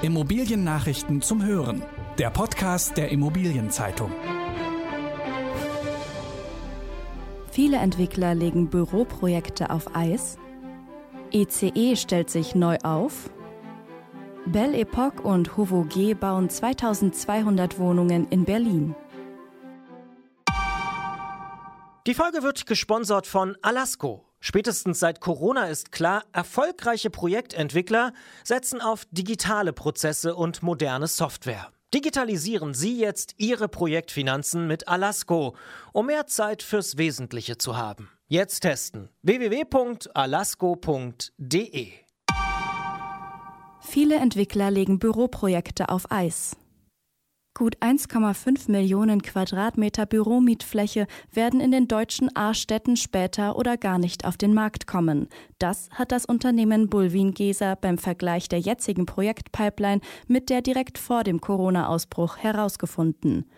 Immobiliennachrichten zum Hören. Der Podcast der Immobilienzeitung. Viele Entwickler legen Büroprojekte auf Eis. ECE stellt sich neu auf. Belle Epoque und Hovo G bauen 2200 Wohnungen in Berlin. Die Folge wird gesponsert von Alasco. Spätestens seit Corona ist klar, erfolgreiche Projektentwickler setzen auf digitale Prozesse und moderne Software. Digitalisieren Sie jetzt Ihre Projektfinanzen mit Alasco, um mehr Zeit fürs Wesentliche zu haben. Jetzt testen www.alasco.de. Viele Entwickler legen Büroprojekte auf Eis. Gut 1,5 Millionen Quadratmeter Büromietfläche werden in den deutschen A-Städten später oder gar nicht auf den Markt kommen. Das hat das Unternehmen Bulwin Geser beim Vergleich der jetzigen Projektpipeline mit der direkt vor dem Corona-Ausbruch herausgefunden.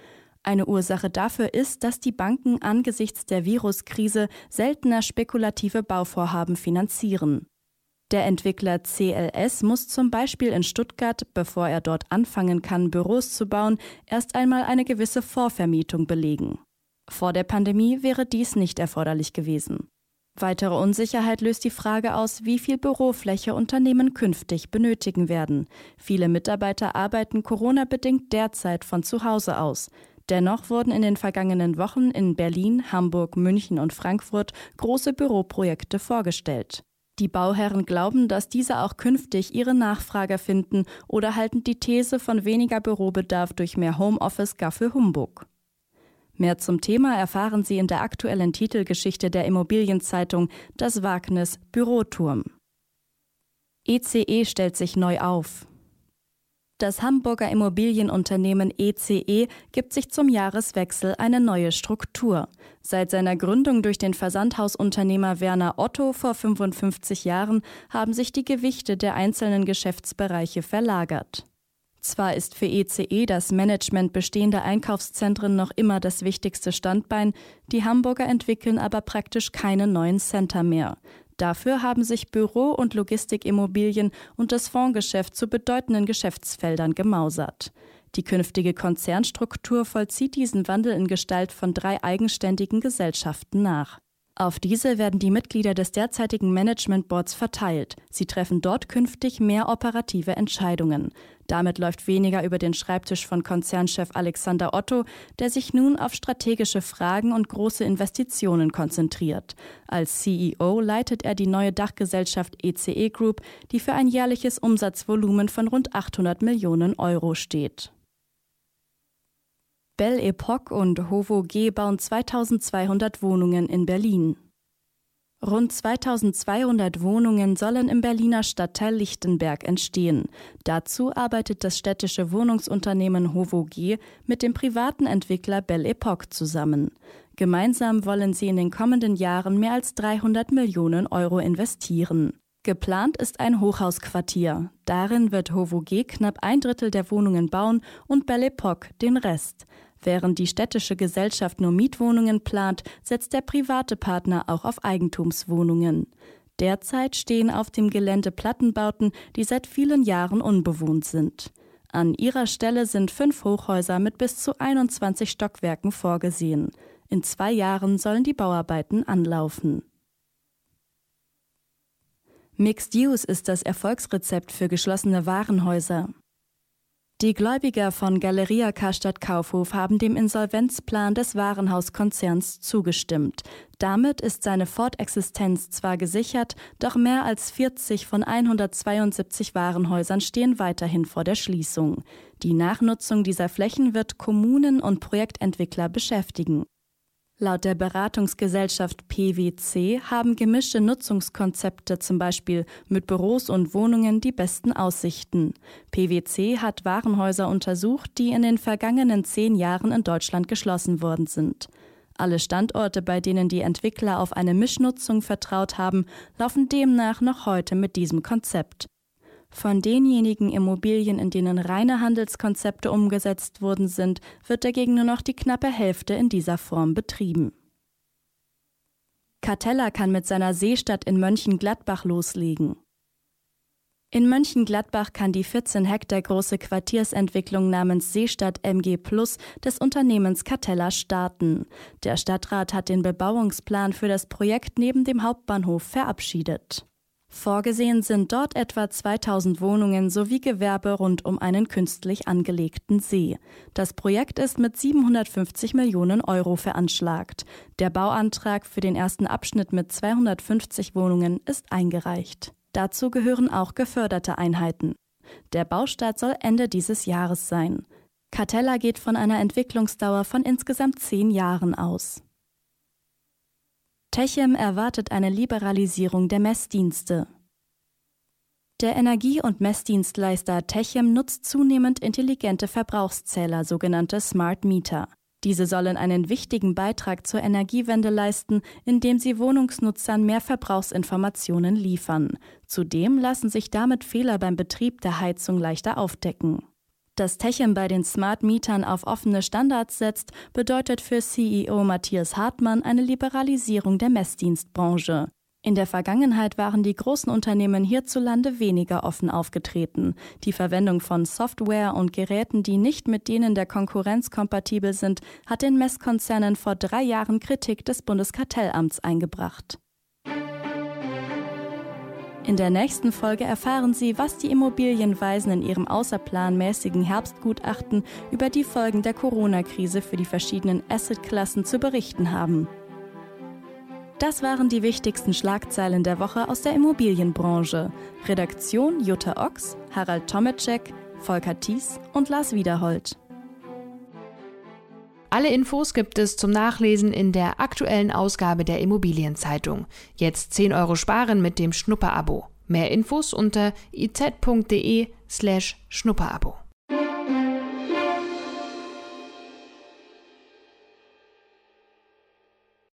Eine Ursache dafür ist, dass die Banken angesichts der Viruskrise seltener spekulative Bauvorhaben finanzieren. Der Entwickler CLS muss zum Beispiel in Stuttgart, bevor er dort anfangen kann, Büros zu bauen, erst einmal eine gewisse Vorvermietung belegen. Vor der Pandemie wäre dies nicht erforderlich gewesen. Weitere Unsicherheit löst die Frage aus, wie viel Bürofläche Unternehmen künftig benötigen werden. Viele Mitarbeiter arbeiten Corona-bedingt derzeit von zu Hause aus. Dennoch wurden in den vergangenen Wochen in Berlin, Hamburg, München und Frankfurt große Büroprojekte vorgestellt. Die Bauherren glauben, dass diese auch künftig ihre Nachfrager finden oder halten die These von weniger Bürobedarf durch mehr Homeoffice gar für Humbug. Mehr zum Thema erfahren Sie in der aktuellen Titelgeschichte der Immobilienzeitung Das Wagnis Büroturm. ECE e stellt sich neu auf. Das Hamburger Immobilienunternehmen ECE e gibt sich zum Jahreswechsel eine neue Struktur. Seit seiner Gründung durch den Versandhausunternehmer Werner Otto vor 55 Jahren haben sich die Gewichte der einzelnen Geschäftsbereiche verlagert. Zwar ist für ECE e das Management bestehender Einkaufszentren noch immer das wichtigste Standbein, die Hamburger entwickeln aber praktisch keine neuen Center mehr. Dafür haben sich Büro- und Logistikimmobilien und das Fondsgeschäft zu bedeutenden Geschäftsfeldern gemausert. Die künftige Konzernstruktur vollzieht diesen Wandel in Gestalt von drei eigenständigen Gesellschaften nach. Auf diese werden die Mitglieder des derzeitigen Management Boards verteilt. Sie treffen dort künftig mehr operative Entscheidungen. Damit läuft weniger über den Schreibtisch von Konzernchef Alexander Otto, der sich nun auf strategische Fragen und große Investitionen konzentriert. Als CEO leitet er die neue Dachgesellschaft ECE e Group, die für ein jährliches Umsatzvolumen von rund 800 Millionen Euro steht. Belle Epoque und Hovo G bauen 2200 Wohnungen in Berlin. Rund 2200 Wohnungen sollen im Berliner Stadtteil Lichtenberg entstehen. Dazu arbeitet das städtische Wohnungsunternehmen Hovo G mit dem privaten Entwickler Belle Epoque zusammen. Gemeinsam wollen sie in den kommenden Jahren mehr als 300 Millionen Euro investieren. Geplant ist ein Hochhausquartier. Darin wird Hovo G knapp ein Drittel der Wohnungen bauen und Belle Epoque den Rest. Während die städtische Gesellschaft nur Mietwohnungen plant, setzt der private Partner auch auf Eigentumswohnungen. Derzeit stehen auf dem Gelände Plattenbauten, die seit vielen Jahren unbewohnt sind. An ihrer Stelle sind fünf Hochhäuser mit bis zu 21 Stockwerken vorgesehen. In zwei Jahren sollen die Bauarbeiten anlaufen. Mixed Use ist das Erfolgsrezept für geschlossene Warenhäuser. Die Gläubiger von Galeria Karstadt Kaufhof haben dem Insolvenzplan des Warenhauskonzerns zugestimmt. Damit ist seine Fortexistenz zwar gesichert, doch mehr als 40 von 172 Warenhäusern stehen weiterhin vor der Schließung. Die Nachnutzung dieser Flächen wird Kommunen und Projektentwickler beschäftigen. Laut der Beratungsgesellschaft PwC haben gemischte Nutzungskonzepte zum Beispiel mit Büros und Wohnungen die besten Aussichten. PwC hat Warenhäuser untersucht, die in den vergangenen zehn Jahren in Deutschland geschlossen worden sind. Alle Standorte, bei denen die Entwickler auf eine Mischnutzung vertraut haben, laufen demnach noch heute mit diesem Konzept. Von denjenigen Immobilien, in denen reine Handelskonzepte umgesetzt worden sind, wird dagegen nur noch die knappe Hälfte in dieser Form betrieben. Catella kann mit seiner Seestadt in Mönchengladbach loslegen. In Mönchengladbach kann die 14 Hektar große Quartiersentwicklung namens Seestadt MG Plus des Unternehmens Catella starten. Der Stadtrat hat den Bebauungsplan für das Projekt neben dem Hauptbahnhof verabschiedet. Vorgesehen sind dort etwa 2000 Wohnungen sowie Gewerbe rund um einen künstlich angelegten See. Das Projekt ist mit 750 Millionen Euro veranschlagt. Der Bauantrag für den ersten Abschnitt mit 250 Wohnungen ist eingereicht. Dazu gehören auch geförderte Einheiten. Der Baustart soll Ende dieses Jahres sein. Catella geht von einer Entwicklungsdauer von insgesamt zehn Jahren aus. Techem erwartet eine Liberalisierung der Messdienste. Der Energie- und Messdienstleister Techem nutzt zunehmend intelligente Verbrauchszähler, sogenannte Smart Meter. Diese sollen einen wichtigen Beitrag zur Energiewende leisten, indem sie Wohnungsnutzern mehr Verbrauchsinformationen liefern. Zudem lassen sich damit Fehler beim Betrieb der Heizung leichter aufdecken. Dass Techem bei den Smart Mietern auf offene Standards setzt, bedeutet für CEO Matthias Hartmann eine Liberalisierung der Messdienstbranche. In der Vergangenheit waren die großen Unternehmen hierzulande weniger offen aufgetreten. Die Verwendung von Software und Geräten, die nicht mit denen der Konkurrenz kompatibel sind, hat den Messkonzernen vor drei Jahren Kritik des Bundeskartellamts eingebracht. In der nächsten Folge erfahren Sie, was die Immobilienweisen in ihrem außerplanmäßigen Herbstgutachten über die Folgen der Corona-Krise für die verschiedenen Assetklassen zu berichten haben. Das waren die wichtigsten Schlagzeilen der Woche aus der Immobilienbranche. Redaktion Jutta Ochs, Harald Tomacek, Volker Thies und Lars Wiederhold. Alle Infos gibt es zum Nachlesen in der aktuellen Ausgabe der Immobilienzeitung. Jetzt 10 Euro sparen mit dem Schnupperabo. Mehr Infos unter iz.de slash Schnupperabo.